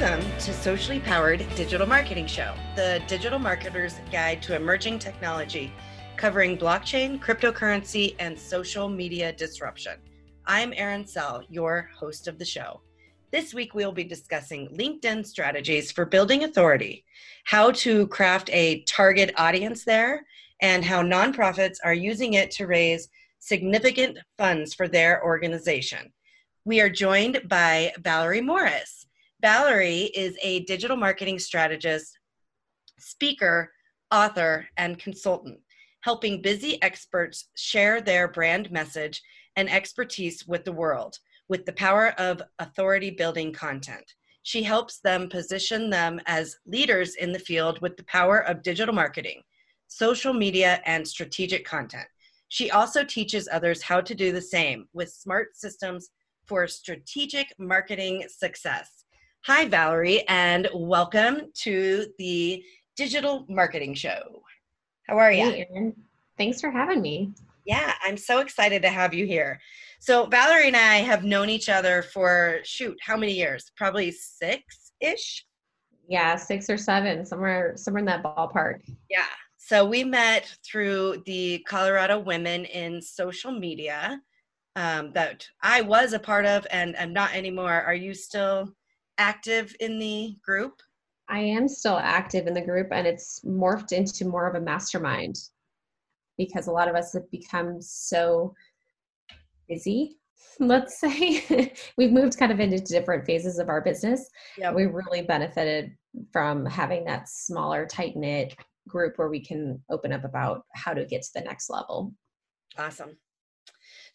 Welcome to Socially Powered Digital Marketing Show, the digital marketer's guide to emerging technology covering blockchain, cryptocurrency, and social media disruption. I'm Erin Sell, your host of the show. This week, we'll be discussing LinkedIn strategies for building authority, how to craft a target audience there, and how nonprofits are using it to raise significant funds for their organization. We are joined by Valerie Morris. Valerie is a digital marketing strategist, speaker, author, and consultant, helping busy experts share their brand message and expertise with the world with the power of authority building content. She helps them position them as leaders in the field with the power of digital marketing, social media, and strategic content. She also teaches others how to do the same with smart systems for strategic marketing success. Hi, Valerie, and welcome to the Digital Marketing Show. How are you? Hey. Thanks for having me. Yeah, I'm so excited to have you here. So, Valerie and I have known each other for shoot, how many years? Probably six ish. Yeah, six or seven, somewhere, somewhere in that ballpark. Yeah. So we met through the Colorado Women in Social Media um, that I was a part of, and I'm not anymore. Are you still active in the group? I am still active in the group and it's morphed into more of a mastermind because a lot of us have become so busy let's say we've moved kind of into different phases of our business yep. we really benefited from having that smaller tight knit group where we can open up about how to get to the next level awesome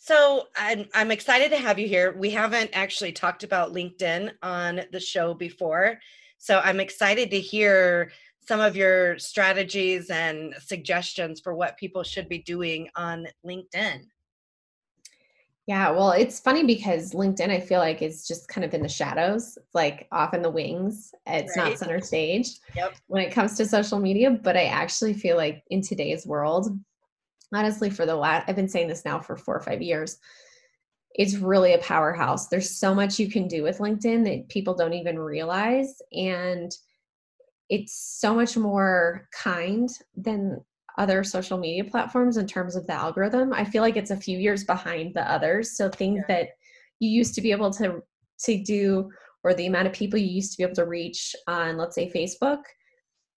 so I'm, I'm excited to have you here. We haven't actually talked about LinkedIn on the show before. So I'm excited to hear some of your strategies and suggestions for what people should be doing on LinkedIn. Yeah, well, it's funny because LinkedIn, I feel like is just kind of in the shadows, like off in the wings. It's right. not center stage yep. when it comes to social media. But I actually feel like in today's world, honestly for the last i've been saying this now for four or five years it's really a powerhouse there's so much you can do with linkedin that people don't even realize and it's so much more kind than other social media platforms in terms of the algorithm i feel like it's a few years behind the others so things yeah. that you used to be able to to do or the amount of people you used to be able to reach on let's say facebook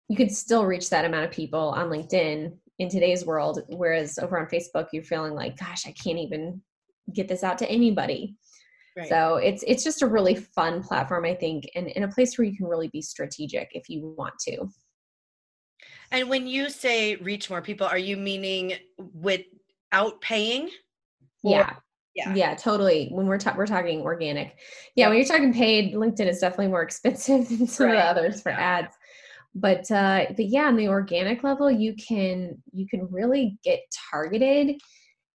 you could still reach that amount of people on linkedin in today's world whereas over on facebook you're feeling like gosh i can't even get this out to anybody. Right. so it's it's just a really fun platform i think and in a place where you can really be strategic if you want to. And when you say reach more people are you meaning without paying? Yeah. Yeah. Yeah totally. When we're ta- we're talking organic. Yeah, yeah, when you're talking paid linkedin is definitely more expensive than some right. of the others for yeah. ads but uh but yeah on the organic level you can you can really get targeted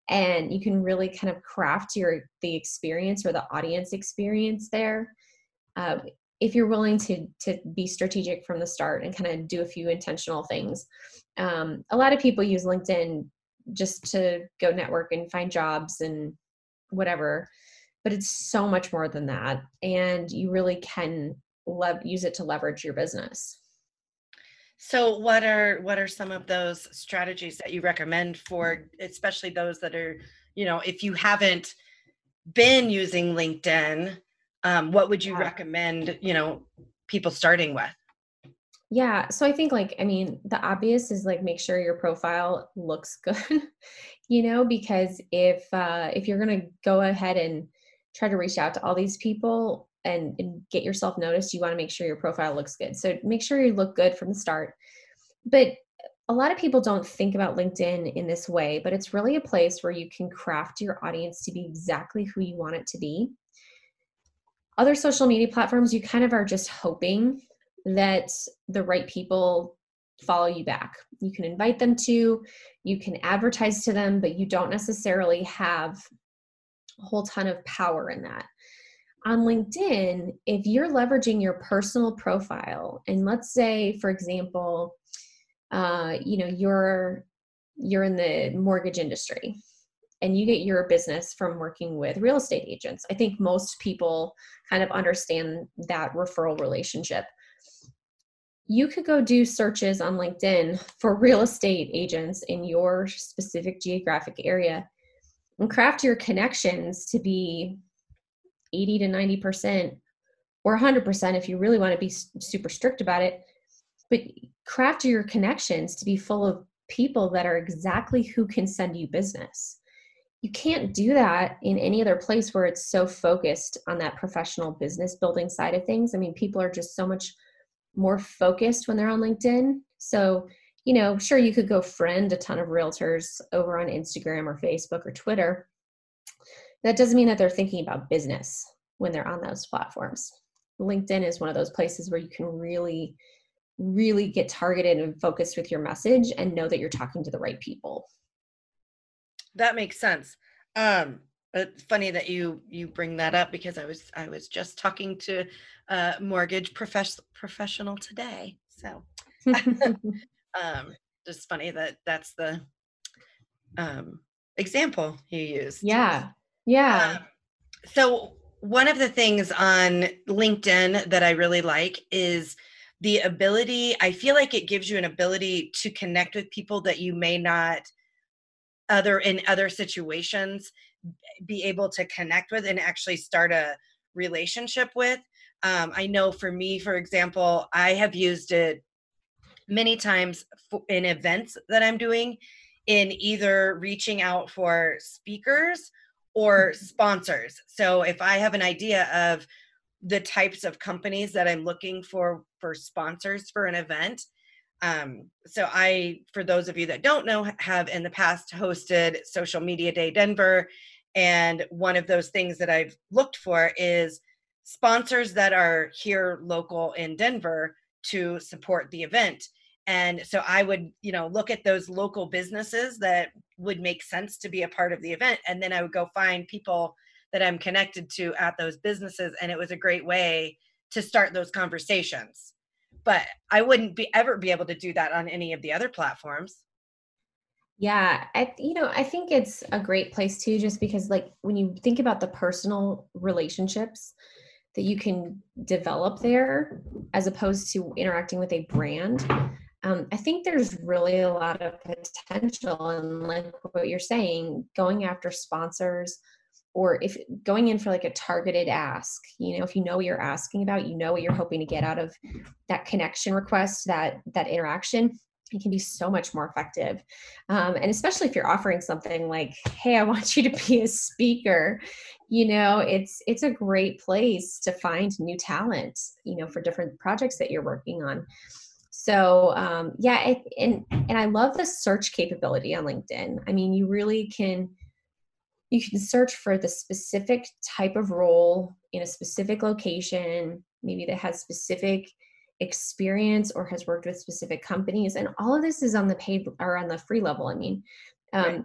and you can really kind of craft your the experience or the audience experience there. Uh, if you're willing to to be strategic from the start and kind of do a few intentional things. Um, a lot of people use linkedin just to go network and find jobs and whatever but it's so much more than that and you really can love use it to leverage your business so what are what are some of those strategies that you recommend for especially those that are, you know, if you haven't been using LinkedIn, um, what would you yeah. recommend, you know, people starting with? Yeah, so I think like I mean, the obvious is like make sure your profile looks good, you know, because if uh if you're going to go ahead and try to reach out to all these people, and, and get yourself noticed, you want to make sure your profile looks good. So make sure you look good from the start. But a lot of people don't think about LinkedIn in this way, but it's really a place where you can craft your audience to be exactly who you want it to be. Other social media platforms, you kind of are just hoping that the right people follow you back. You can invite them to, you can advertise to them, but you don't necessarily have a whole ton of power in that on LinkedIn, if you're leveraging your personal profile, and let's say, for example, uh, you know, you're you're in the mortgage industry and you get your business from working with real estate agents. I think most people kind of understand that referral relationship. You could go do searches on LinkedIn for real estate agents in your specific geographic area and craft your connections to be 80 to 90% or 100% if you really want to be super strict about it. But craft your connections to be full of people that are exactly who can send you business. You can't do that in any other place where it's so focused on that professional business building side of things. I mean, people are just so much more focused when they're on LinkedIn. So, you know, sure, you could go friend a ton of realtors over on Instagram or Facebook or Twitter. That doesn't mean that they're thinking about business when they're on those platforms. LinkedIn is one of those places where you can really really get targeted and focused with your message and know that you're talking to the right people. That makes sense. Um it's funny that you you bring that up because i was i was just talking to a mortgage profess- professional today so. Um just funny that that's the um example you used. Yeah yeah. Um, so one of the things on linkedin that i really like is the ability i feel like it gives you an ability to connect with people that you may not other in other situations be able to connect with and actually start a relationship with. Um, i know for me for example i have used it many times in events that i'm doing in either reaching out for speakers or mm-hmm. sponsors so if i have an idea of the types of companies that I'm looking for for sponsors for an event. Um, so I, for those of you that don't know, have in the past hosted Social Media Day Denver, and one of those things that I've looked for is sponsors that are here local in Denver to support the event. And so I would, you know, look at those local businesses that would make sense to be a part of the event, and then I would go find people that I'm connected to at those businesses. And it was a great way to start those conversations. But I wouldn't be ever be able to do that on any of the other platforms. Yeah, I you know, I think it's a great place too just because like when you think about the personal relationships that you can develop there as opposed to interacting with a brand, um, I think there's really a lot of potential and like what you're saying, going after sponsors, or if going in for like a targeted ask you know if you know what you're asking about you know what you're hoping to get out of that connection request that that interaction it can be so much more effective. Um, and especially if you're offering something like hey i want you to be a speaker you know it's it's a great place to find new talent you know for different projects that you're working on so um, yeah it, and and i love the search capability on linkedin i mean you really can you can search for the specific type of role in a specific location, maybe that has specific experience or has worked with specific companies. And all of this is on the paid or on the free level. I mean, um, right.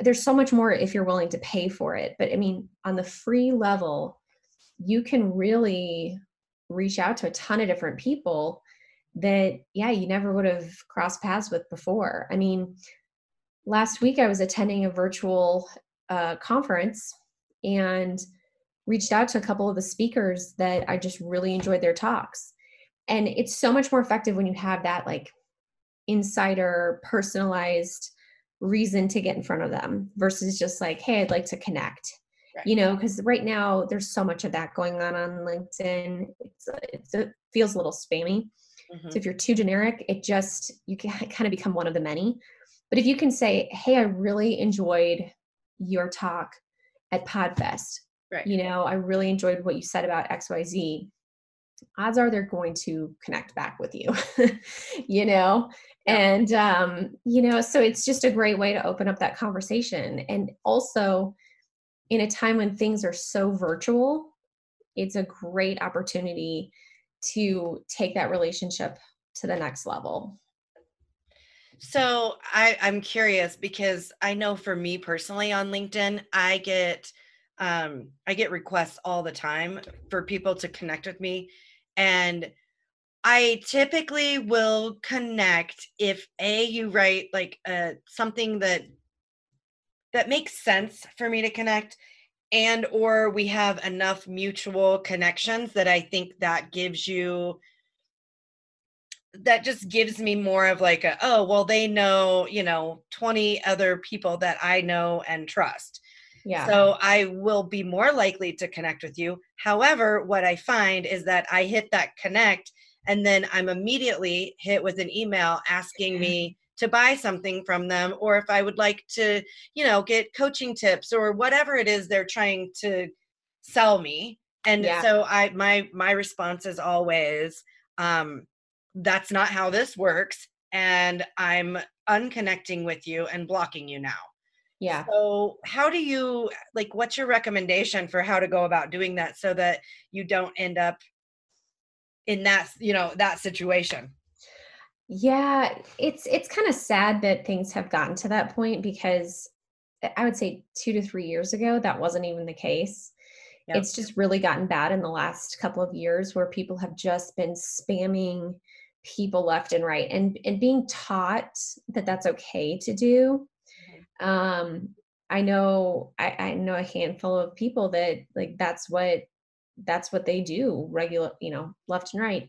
there's so much more if you're willing to pay for it. But I mean, on the free level, you can really reach out to a ton of different people that, yeah, you never would have crossed paths with before. I mean, last week I was attending a virtual uh, conference and reached out to a couple of the speakers that I just really enjoyed their talks. And it's so much more effective when you have that like insider, personalized reason to get in front of them versus just like, hey, I'd like to connect. Right. You know, because right now there's so much of that going on on LinkedIn. It's, it's it feels a little spammy. Mm-hmm. So if you're too generic, it just you can kind of become one of the many. But if you can say, "Hey, I really enjoyed your talk at Podfest. Right. You know, I really enjoyed what you said about XYZ. Odds are they're going to connect back with you, you know? Yeah. And, um, you know, so it's just a great way to open up that conversation. And also, in a time when things are so virtual, it's a great opportunity to take that relationship to the next level. So I, I'm curious because I know for me personally on LinkedIn, I get um, I get requests all the time for people to connect with me, and I typically will connect if a you write like uh, something that that makes sense for me to connect and or we have enough mutual connections that I think that gives you that just gives me more of like a oh well they know you know 20 other people that i know and trust. Yeah. So i will be more likely to connect with you. However what i find is that i hit that connect and then i'm immediately hit with an email asking me to buy something from them or if i would like to you know get coaching tips or whatever it is they're trying to sell me. And yeah. so i my my response is always um that's not how this works and i'm unconnecting with you and blocking you now. Yeah. So how do you like what's your recommendation for how to go about doing that so that you don't end up in that you know that situation yeah it's it's kind of sad that things have gotten to that point because i would say 2 to 3 years ago that wasn't even the case yep. it's just really gotten bad in the last couple of years where people have just been spamming people left and right and and being taught that that's okay to do mm-hmm. um i know I, I know a handful of people that like that's what that's what they do regular you know left and right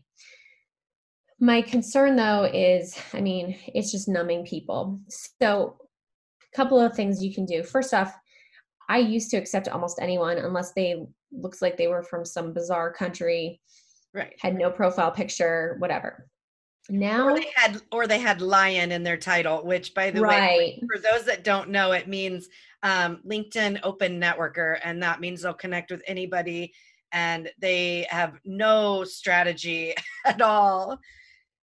my concern though is i mean it's just numbing people. So a couple of things you can do. First off i used to accept almost anyone unless they looks like they were from some bizarre country right. had no profile picture whatever. Now or they had or they had LION in their title which by the right. way for those that don't know it means um, linkedin open networker and that means they'll connect with anybody and they have no strategy at all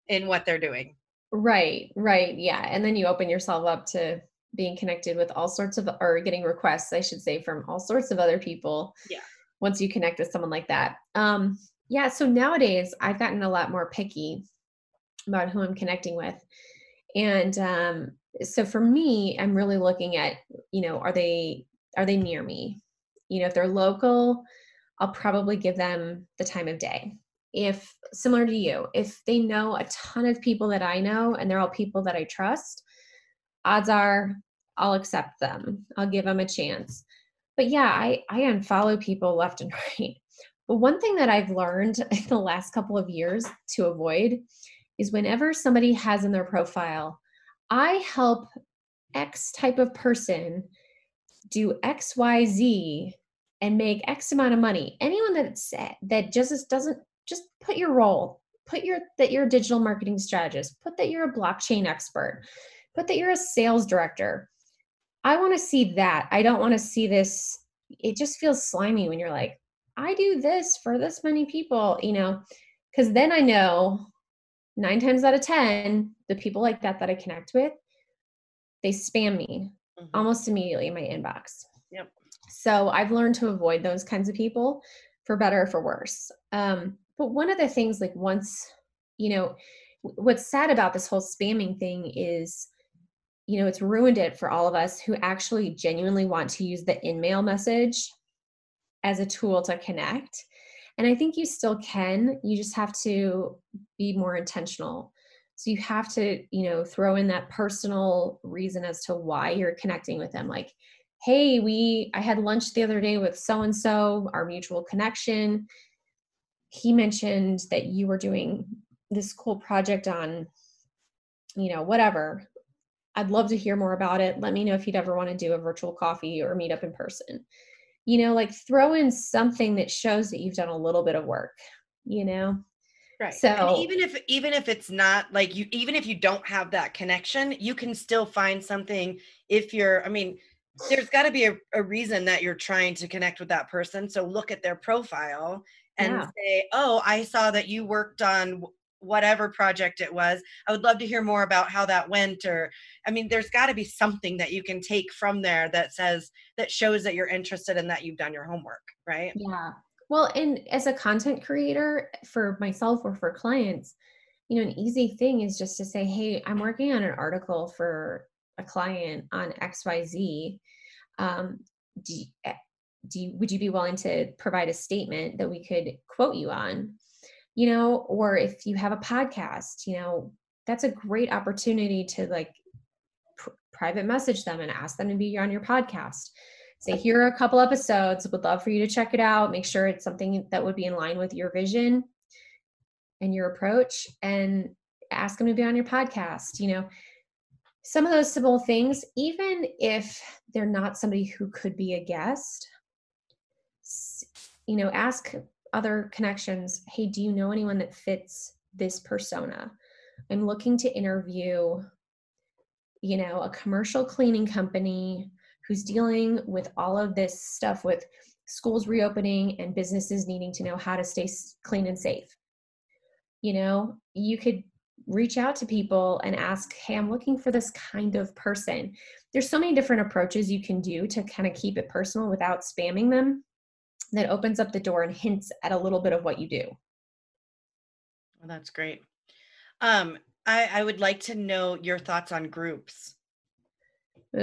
in what they're doing right right yeah and then you open yourself up to being connected with all sorts of or getting requests i should say from all sorts of other people yeah once you connect with someone like that um yeah so nowadays i've gotten a lot more picky about who I'm connecting with. And um, so for me, I'm really looking at, you know, are they are they near me? You know, if they're local, I'll probably give them the time of day. If similar to you, if they know a ton of people that I know and they're all people that I trust, odds are I'll accept them. I'll give them a chance. But yeah, I I unfollow people left and right. But one thing that I've learned in the last couple of years to avoid is whenever somebody has in their profile, I help X type of person do XYZ and make X amount of money. Anyone that that just doesn't just put your role, put your that you're a digital marketing strategist, put that you're a blockchain expert, put that you're a sales director. I want to see that. I don't want to see this. It just feels slimy when you're like, I do this for this many people, you know, because then I know nine times out of 10, the people like that that I connect with, they spam me mm-hmm. almost immediately in my inbox. Yep. So I've learned to avoid those kinds of people for better or for worse. Um, but one of the things, like once, you know, what's sad about this whole spamming thing is, you know, it's ruined it for all of us who actually genuinely want to use the in-mail message as a tool to connect and I think you still can. You just have to be more intentional. So you have to, you know, throw in that personal reason as to why you're connecting with them. Like, hey, we I had lunch the other day with so and so, our mutual connection. He mentioned that you were doing this cool project on, you know, whatever. I'd love to hear more about it. Let me know if you'd ever want to do a virtual coffee or meet up in person you know like throw in something that shows that you've done a little bit of work you know right so and even if even if it's not like you even if you don't have that connection you can still find something if you're i mean there's got to be a, a, reason that you're trying to connect with that person so look at their profile and yeah. say oh i saw that you worked on whatever project it was i would love to hear more about how that went or i mean there's got to be something that you can take from there that says that shows that you're interested and that you've done your homework right yeah well and as a content creator for myself or for clients you know an easy thing is just to say hey i'm working on an article for a client on xyz um, do, eh, do you, would you be willing to provide a statement that we could quote you on you know, or if you have a podcast, you know, that's a great opportunity to like pr- private message them and ask them to be on your podcast. Say, here are a couple episodes, would love for you to check it out. Make sure it's something that would be in line with your vision and your approach, and ask them to be on your podcast. You know, some of those simple things, even if they're not somebody who could be a guest, you know, ask other connections, hey, do you know anyone that fits this persona? I'm looking to interview, you know, a commercial cleaning company who's dealing with all of this stuff with schools reopening and businesses needing to know how to stay clean and safe. You know, you could reach out to people and ask, hey, I'm looking for this kind of person. There's so many different approaches you can do to kind of keep it personal without spamming them that opens up the door and hints at a little bit of what you do. Well, that's great. Um, I, I would like to know your thoughts on groups.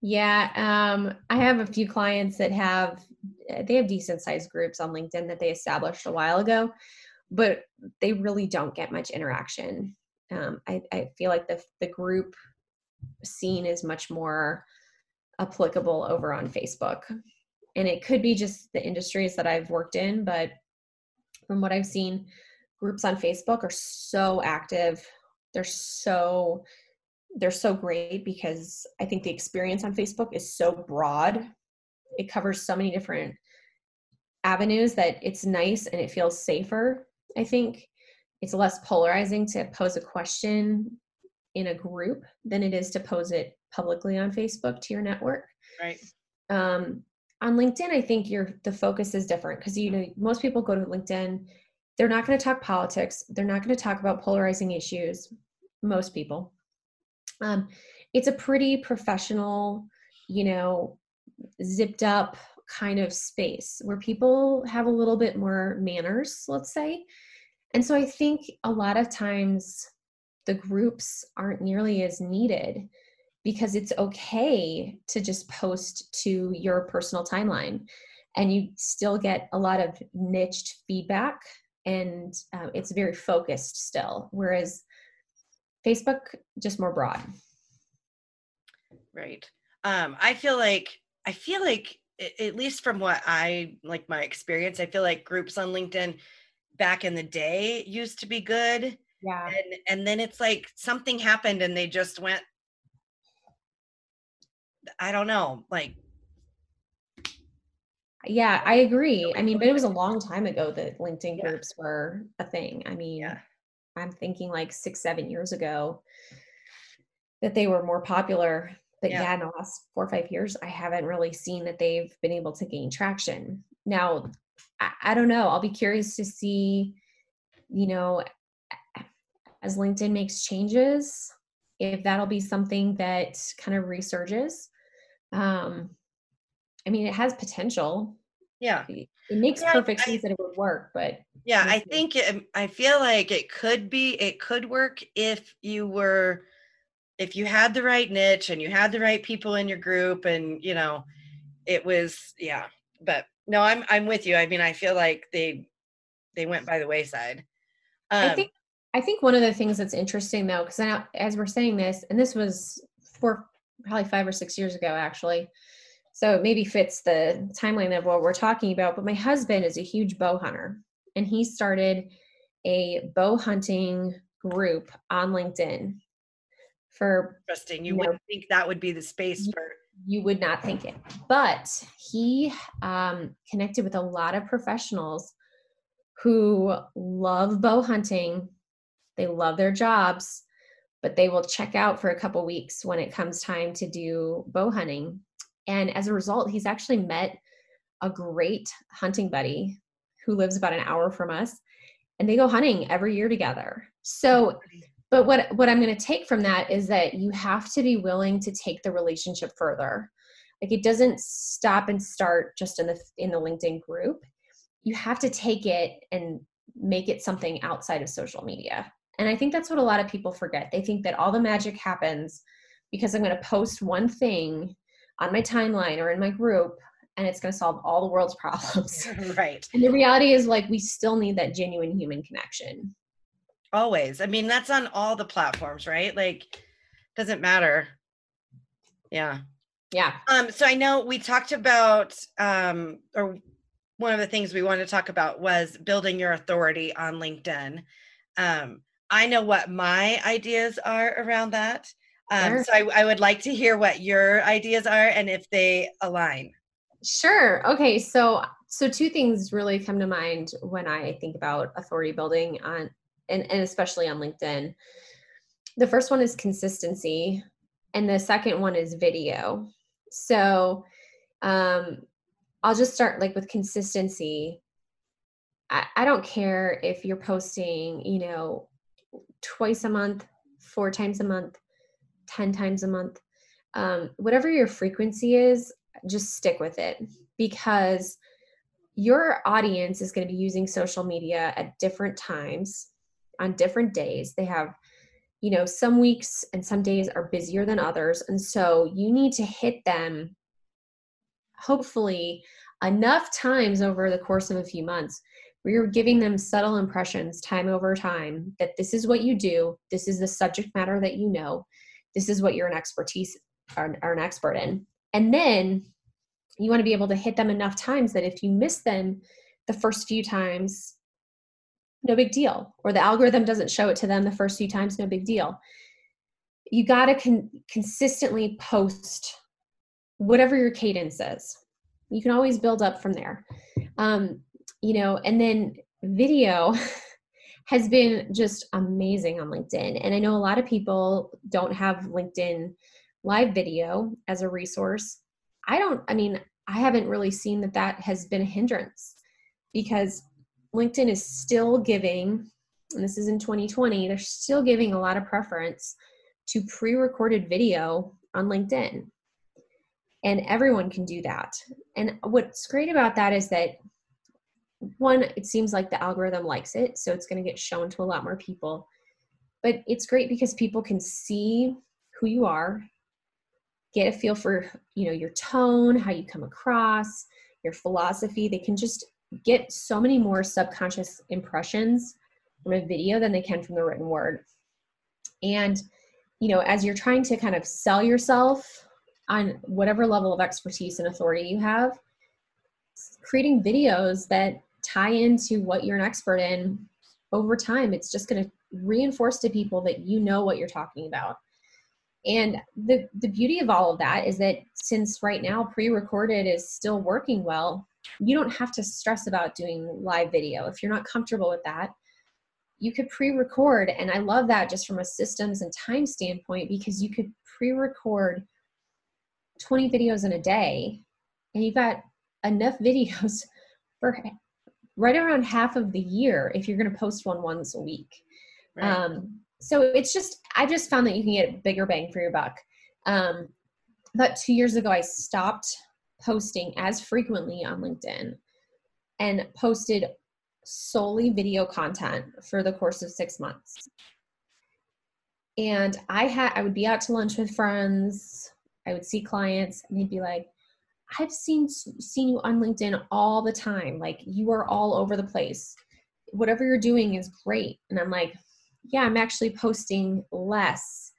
yeah, um, I have a few clients that have they have decent sized groups on LinkedIn that they established a while ago, but they really don't get much interaction. Um, I, I feel like the the group scene is much more applicable over on Facebook and it could be just the industries that I've worked in, but from what I've seen, groups on Facebook are so active. They're so they're so great because I think the experience on Facebook is so broad. It covers so many different avenues that it's nice and it feels safer. I think it's less polarizing to pose a question in a group than it is to pose it publicly on Facebook to your network. Right. Um, on linkedin i think your the focus is different because you know most people go to linkedin they're not going to talk politics they're not going to talk about polarizing issues most people. Um, it's a pretty professional you know zipped up kind of space where people have a little bit more manners let's say. And so i think a lot of times the groups aren't nearly as needed because it's okay to just post to your personal timeline and you still get a lot of niched feedback and uh, it's very focused still whereas facebook just more broad. Right. Um i feel like i feel like at least from what i like my experience i feel like groups on linkedin back in the day used to be good yeah. and and then it's like something happened and they just went I don't know, like yeah, I agree. I mean, but it was a long time ago that LinkedIn yeah. groups were a thing. I mean, yeah. I'm thinking like six, seven years ago that they were more popular. But yeah. yeah, in the last four or five years, I haven't really seen that they've been able to gain traction. Now, I, I don't know. I'll be curious to see, you know, as LinkedIn makes changes, if that'll be something that kind of resurges um i mean it has potential. Yeah. It makes yeah, perfect I, sense that it would work but yeah i think it, i feel like it could be it could work if you were if you had the right niche and you had the right people in your group and you know it was yeah but no i'm i'm with you. I mean i feel like they they went by the wayside. Um, i think i think one of the things that's interesting though because as we're saying this and this was for probably five or six years ago, actually. So it maybe fits the timeline of what we're talking about. But my husband is a huge bow hunter, and he started a bow hunting group on LinkedIn for interesting. You, you wouldn't think that would be the space for you would not think it but he um, connected with a lot of professionals who love bow hunting they love their jobs but they will check out for a couple weeks when it comes time to do bow hunting. And as a result, he's actually met a great hunting buddy who lives about an hour from us and they go hunting every year together. So but what what I'm going to take from that is that you have to be willing to take the relationship further. Like it doesn't stop and start just in the in the LinkedIn group. You have to take it and make it something outside of social media. And I think that's what a lot of people forget. They think that all the magic happens because I'm going to post one thing on my timeline or in my group and it's going to solve all the world's problems. right. And the reality is like we still need that genuine human connection. Always. I mean, that's on all the platforms, right? Like doesn't matter. Yeah. Yeah. Um, so I know we talked about um or one of the things we wanted to talk about was building your authority on LinkedIn. Um, I know what my ideas are around that. Um, Sure. so I, I would like to hear what your ideas are and if they align. Sure. Okay. So so two things really come to mind when I think about authority building on and, and especially on LinkedIn. The first one is consistency, and the second one is video. So um I'll just start like with consistency. I, I don't care if you're posting, you know, twice a month, four times a month, 10 times a month. Um, whatever your frequency is, just stick with it because your audience is going to be using social media at different times on different days. They have, you know, some weeks and some days are busier than others. And so you need to hit them hopefully enough times over the course of a few months where you're giving them subtle impressions time over time that this is what you do, this is the subject matter that you know, this is what you're an expertise are an expert in. And then you want to be able to hit them enough times that if you miss them the first few times, no big deal. Or the algorithm doesn't show it to them the first few times, no big deal. You got to con- consistently post whatever your cadence is. You can always build up from there. Um, you know, and then video has been just amazing on LinkedIn. And I know a lot of people don't have LinkedIn live video as a resource. I don't, I mean, I haven't really seen that that has been a hindrance because LinkedIn is still giving, and this is in 2020, they're still giving a lot of preference to pre recorded video on LinkedIn. And everyone can do that. And what's great about that is that one, it seems like the algorithm likes it, so it's going to get shown to a lot more people. But it's great because people can see who you are, get a feel for, you know, your tone, how you come across, your philosophy. They can just get so many more subconscious impressions from a video than they can from the written word. And, you know, as you're trying to kind of sell yourself on whatever level of expertise and authority you have, creating videos that tie into what you're an expert in over time, it's just going to reinforce to people that you know what you're talking about. And the, the beauty of all of that is that since right now pre recorded is still working well, you don't have to stress about doing live video. If you're not comfortable with that, you could pre record. And I love that just from a systems and time standpoint because you could pre record 20 videos in a day and you've got enough videos for right around half of the year if you're going to post one once a week. Right. Um, so it's just, I just found that you can get a bigger bang for your buck. Um, about two years ago, I stopped posting as frequently on LinkedIn and posted solely video content for the course of six months. And I had, I would be out to lunch with friends. I would see clients and they'd be like, I've seen seen you on LinkedIn all the time. Like you are all over the place. Whatever you're doing is great. And I'm like, yeah, I'm actually posting less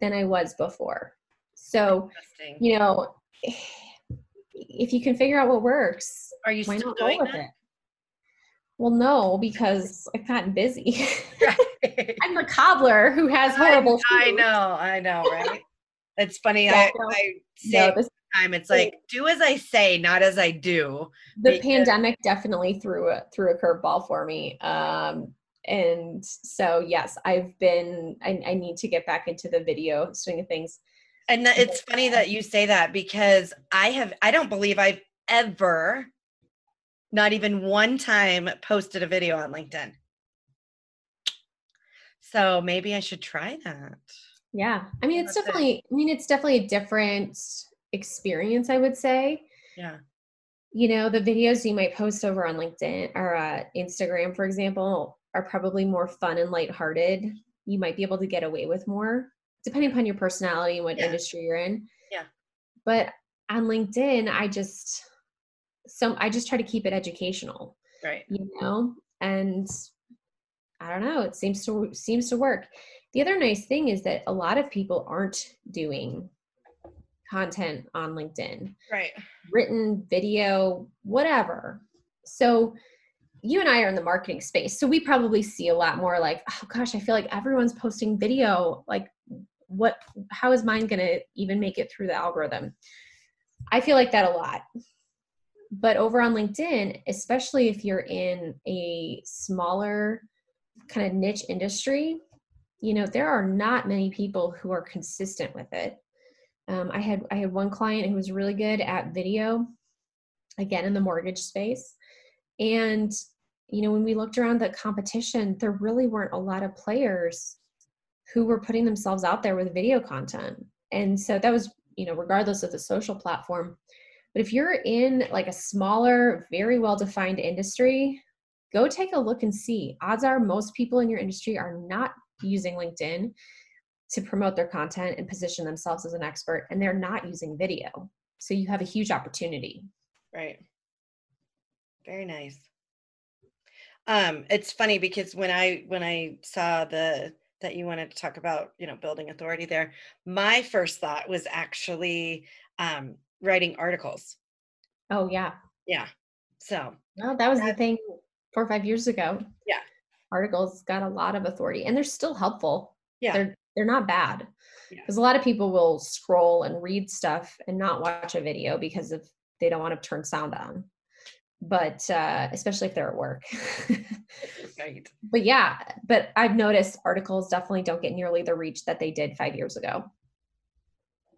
than I was before. So, you know, if you can figure out what works, Are you why still not go doing with that? it? Well, no, because I've gotten busy. I'm the cobbler who has horrible. I, I know, I know, right? It's funny. Yeah, I, no, I say No, this, time, it's like do as I say, not as I do. the because- pandemic definitely threw a threw a curveball for me. Um, and so yes, I've been. I, I need to get back into the video swing of things. And that- it's funny that you say that because I have I don't believe I've ever not even one time posted a video on LinkedIn. So maybe I should try that. Yeah, I mean, it's That's it. definitely. I mean, it's definitely a different experience. I would say. Yeah. you know the videos you might post over on linkedin or uh, instagram for example are probably more fun and lighthearted you might be able to get away with more depending upon your personality and what Yeah. industry you're in Yeah. but on linkedin i just so i just try to keep it educational Right. you know and I don't know, it seems to seems to work. The other nice thing is that a lot of people aren't doing content on LinkedIn. Right. Written, video, whatever. So you and I are in the marketing space. So we probably see a lot more like, oh gosh, I feel like everyone's posting video. Like what how is mine going to even make it through the algorithm? I feel like that a lot. But over on LinkedIn, especially if you're in a smaller kind of niche industry, you know, there are not many people who are consistent with it. Um, I had I had one client who was really good at video, again in the mortgage space, and you know when we looked around the competition, there really weren't a lot of players who were putting themselves out there with video content, and so that was you know regardless of the social platform. But if you're in like a smaller, very well defined industry, go take a look and see. Odds are most people in your industry are not using LinkedIn to promote their content and position themselves as an expert and they're not using video. So you have a huge opportunity. Right. Very nice. Um it's funny because when i when i saw the that you wanted to talk about you know building authority there my first thought was actually um writing articles. Oh yeah. Yeah. So well that was the thing four or five years ago. Yeah. Articles got a lot of authority and they're still helpful. Yeah. They're they're not bad. Because yeah. a lot of people will scroll and read stuff and not watch a video because of they don't want to turn sound on. But uh especially if they're at work. Right. But yeah but i've noticed articles definitely don't get nearly the reach that they did five years ago.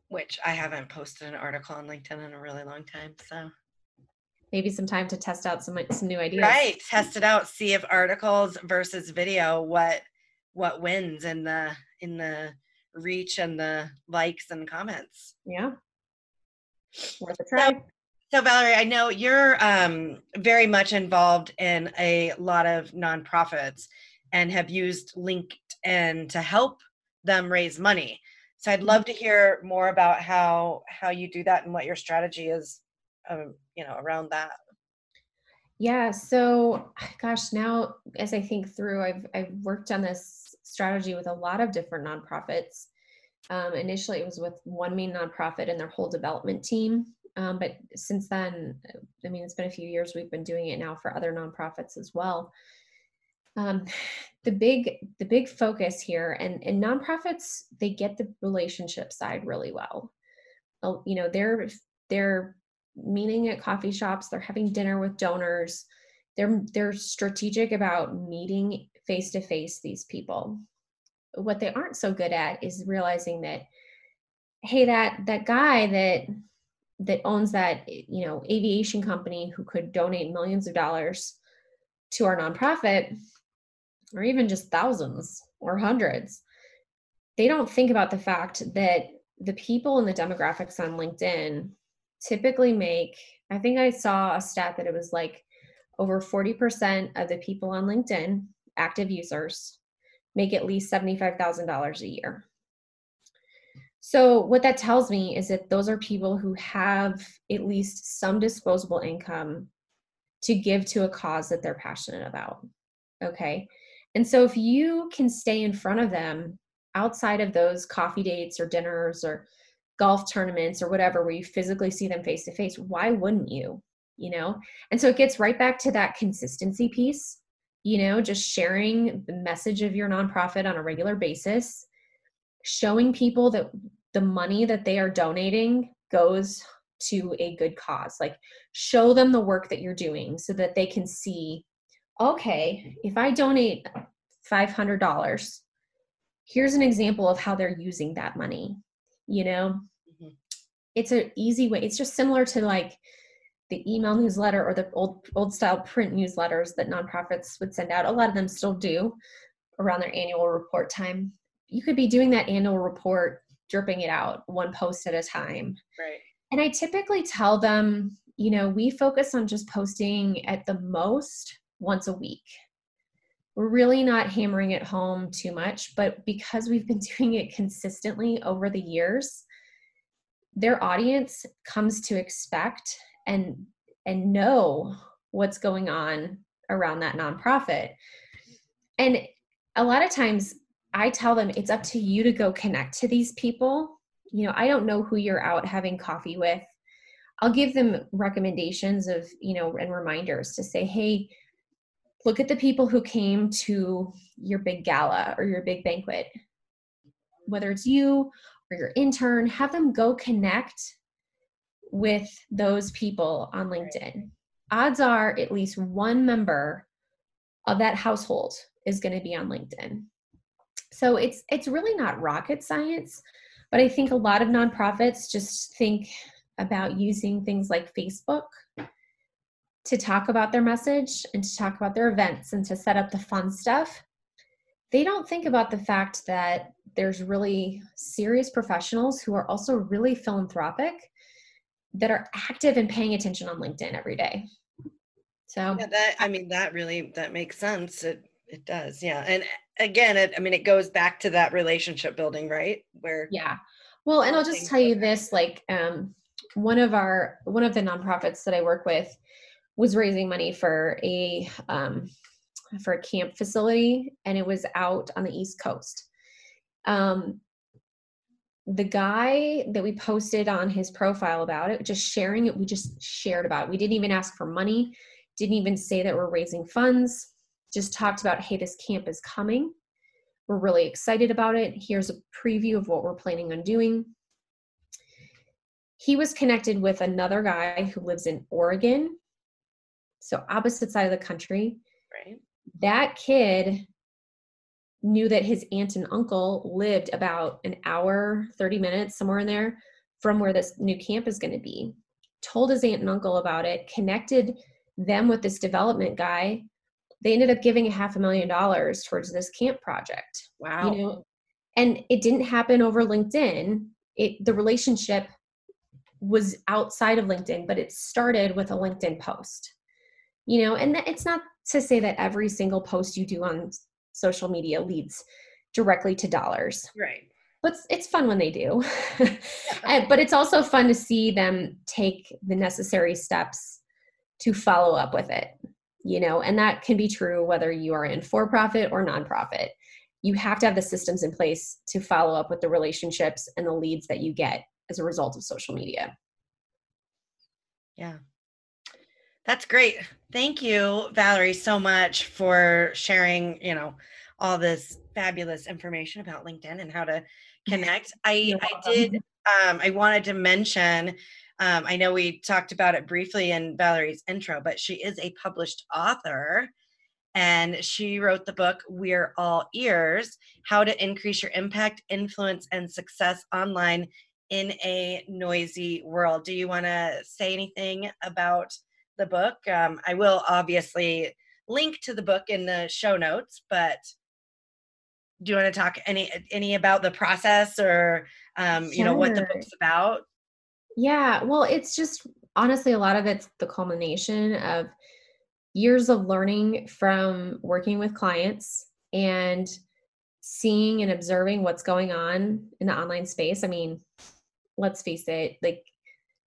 Which i haven't posted an article on linkedin in a really long time so. Maybe some time to test out some some new ideas. Right test it out see if articles versus video what what wins in the in the reach and the likes and comments. Yeah. Worth a try. So, so Valerie, I know you're um, very much involved in a lot of nonprofits and have used LinkedIn to help them raise money. So I'd love to hear more about how how you do that and what your strategy is, um, you know, around that. Yeah. So, gosh, now as I think through, I've I've worked on this strategy with a lot of different nonprofits. Um, initially, it was with one main nonprofit and their whole development team. Um, but since then, I mean, it's been a few years. We've been doing it now for other nonprofits as well. Um, the big the big focus here, and and nonprofits they get the relationship side really well. You know, they're they're meeting at coffee shops. They're having dinner with donors. They're they're strategic about meeting face to face these people. What they aren't so good at is realizing that, hey, that that guy that that owns that you know aviation company who could donate millions of dollars to our nonprofit, or even just thousands or hundreds, they don't think about the fact that the people in the demographics on LinkedIn typically make, I think I saw a stat that it was like over 40% of the people on LinkedIn active users make at least $75,000 a year. So, what that tells me is that those are people who have at least some disposable income to give to a cause that they're passionate about. Okay. And so, if you can stay in front of them outside of those coffee dates or dinners or golf tournaments or whatever, where you physically see them face to face, why wouldn't you? You know? And so, it gets right back to that consistency piece you know, just sharing the message of your nonprofit on a regular basis, showing people that the money that they are donating goes to a good cause. Like, show them the work that you're doing so that they can see, okay, if I donate $500, here's an example of how they're using that money. You know, mm-hmm. it's an easy way. It's just similar to like, the email newsletter or the old old style print newsletters that nonprofits would send out. A lot of them still do around their annual report time. You could be doing that annual report dripping it out one post at a time. Right. And i typically tell them you know we focus on just posting at the most once a week. We're really not hammering it home too much but because we've been doing it consistently over the years their audience comes to expect and and know what's going on around that nonprofit and a lot of times I tell them it's up to you to go connect to these people. You know, I don't know who you're out having coffee with. I'll give them recommendations of, you know, and reminders to say, hey, look at the people who came to your big gala or your big banquet. Whether it's you or your intern, have them go connect with those people on LinkedIn. Odds are at least one member of that household is going to be on LinkedIn. So it's it's really not rocket science, but I think a lot of nonprofits just think about using things like Facebook to talk about their message and to talk about their events and to set up the fun stuff. They don't think about the fact that there's really serious professionals who are also really philanthropic that are active and paying attention on LinkedIn every day. So yeah, that I mean that really that makes sense. It it does, yeah. And again, it I mean it goes back to that relationship building, right? Where yeah. Well, and I'll just tell you this: like um, one of our one of the nonprofits that I work with was raising money for a um, for a camp facility, and it was out on the East Coast. Um, the guy that we posted on his profile about it, just sharing it, we just shared about it. We didn't even ask for money, didn't even say that we're raising funds, just talked about, hey, this camp is coming. We're really excited about it. Here's a preview of what we're planning on doing. He was connected with another guy who lives in Oregon, so opposite side of the country. Right. That kid knew that his aunt and uncle lived about an hour, 30 minutes, somewhere in there from where this new camp is going to be. Told his aunt and uncle about it, connected them with this development guy. They ended up giving a half a million dollars towards this camp project. Wow. You know, and it didn't happen over LinkedIn. It the relationship was outside of LinkedIn, but it started with a LinkedIn post. You know, and it's not to say that every single post you do on social media leads directly to dollars. Right. But it's, it's fun when they do. but it's also fun to see them take the necessary steps to follow up with it. You know, and that can be true whether you are in for profit or nonprofit. You have to have the systems in place to follow up with the relationships and the leads that you get as a result of social media. Yeah. That's great. Thank you, Valerie, so much for sharing, you know, all this fabulous information about LinkedIn and how to connect. I I did um I wanted to mention um, I know we talked about it briefly in Valerie's intro, but she is a published author and she wrote the book We're All Ears How to Increase Your Impact, Influence, and Success Online in a Noisy World. Do you want to say anything about the book. Um, I will obviously link to the book in the show notes, but do you want to talk any any about the process or um, sure. you know what the book's about? Yeah, well, it's just honestly a lot of it's the culmination of years of learning from working with clients and seeing and observing what's going on in the online space. I mean, let's face it, like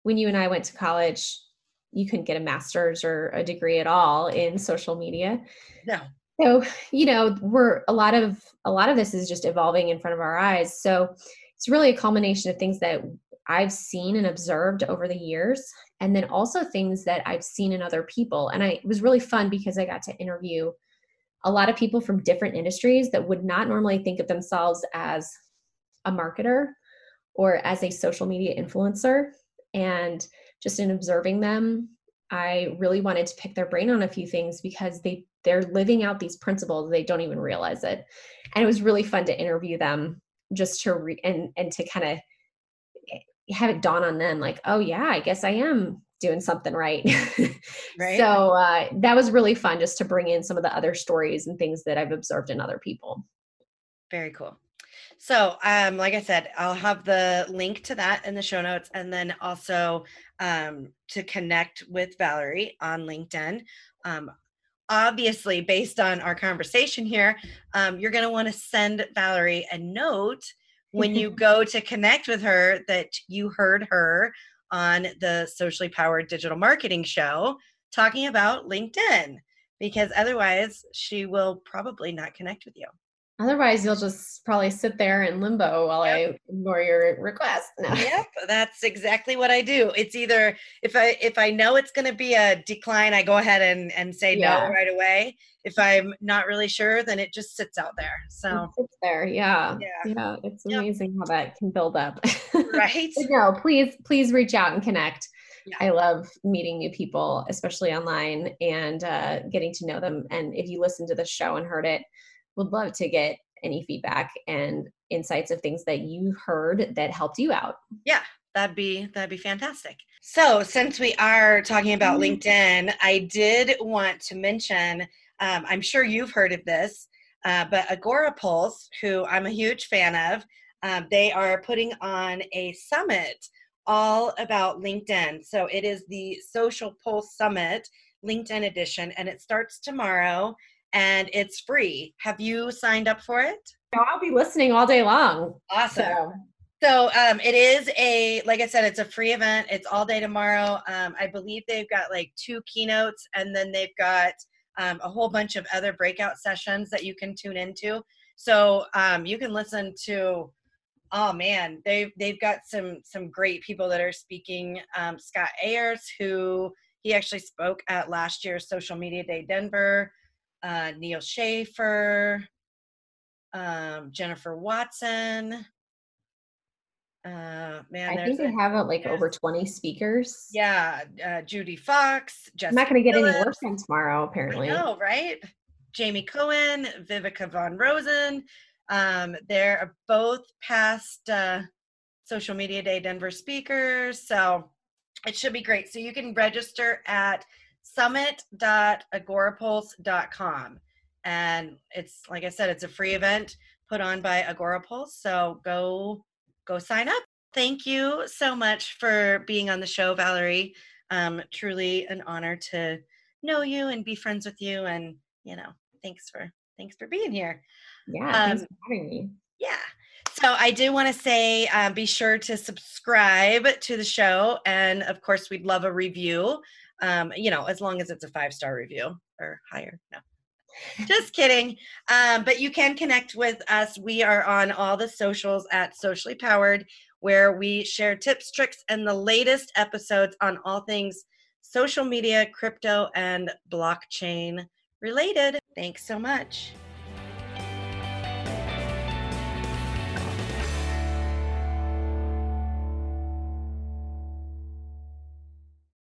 when you and I went to college, you couldn't get a master's or a degree at all in social media. No. So, you know, we're a lot of a lot of this is just evolving in front of our eyes. So it's really a culmination of things that I've seen and observed over the years, and then also things that I've seen in other people. And I, it was really fun because I got to interview a lot of people from different industries that would not normally think of themselves as a marketer or as a social media influencer. And just in observing them, I really wanted to pick their brain on a few things because they they're living out these principles they don't even realize it. And it was really fun to interview them just to re- and and to kind of have it dawn on them like, oh yeah, I guess I am doing something right. right. so uh, that was really fun just to bring in some of the other stories and things that I've observed in other people. Very cool. So, um, like I said, I'll have the link to that in the show notes, and then also um, to connect with Valerie on LinkedIn. Um, obviously, based on our conversation here, um, you're going to want to send Valerie a note when you go to connect with her that you heard her on the Socially Powered Digital Marketing Show talking about LinkedIn because otherwise she will probably not connect with you. Otherwise, you'll just probably sit there in limbo while yep. I ignore your request. No. Yep, that's exactly what I do. It's either if I if I know it's going to be a decline, I go ahead and and say yeah. no right away. If I'm not really sure, then it just sits out there. So it sits there, yeah, yeah, yeah. It's amazing yep. how that can build up. Right. no, please, please reach out and connect. Yeah. I love meeting new people, especially online, and uh, getting to know them. And if you listen to the show and heard it would love to get any feedback and insights of things that you heard that helped you out. Yeah, that'd be that'd be fantastic. So, since we are talking about mm-hmm. LinkedIn, I did want to mention. Um, I'm sure you've heard of this, uh, but Agorapulse, who I'm a huge fan of, um, they are putting on a summit all about LinkedIn. So it is the Social Pulse Summit, LinkedIn edition, and it starts tomorrow and it's free. Have you signed up for it? No, I'll be listening all day long. Awesome. So. So um, it is a, like I said, it's a free event. It's all day tomorrow. Um, I believe they've got like two keynotes, and then they've got um, a whole bunch of other breakout sessions that you can tune into. So um, you can listen to. Oh man, they've they've got some some great people that are speaking. Um, Scott Ayres, who he actually spoke at last year's Social Media Day Denver uh, Neal Schaffer, um, Jennifer Watson. Uh, man, I think they have uh, like over 20 speakers. Yeah, uh, Judi Fox. Jessica I'm not going to get any worse than tomorrow, apparently. No, right? Jamie Cohen, Viveka von Rosen. Um, they're both past uh, Social Media Day Denver speakers. So it should be great. So you can register at summit.agorapulse.com. And it's like I said, it's a free event put on by Agorapulse. So go go sign up. Thank you so much for being on the show, Valerie. Um, truly an honor to know you and be friends with you. And you know, thanks for thanks for being here. Yeah, um, thanks for having me. Yeah. So I do want to say um, be sure to subscribe to the show. And of course, we'd love a review um, you know, as long as it's a five star review or higher. No. Just kidding. Um, but you can connect with us. We are on all the socials at Socially Powered, where we share tips, tricks, and the latest episodes on all things social media, crypto, and blockchain related. Thanks so much.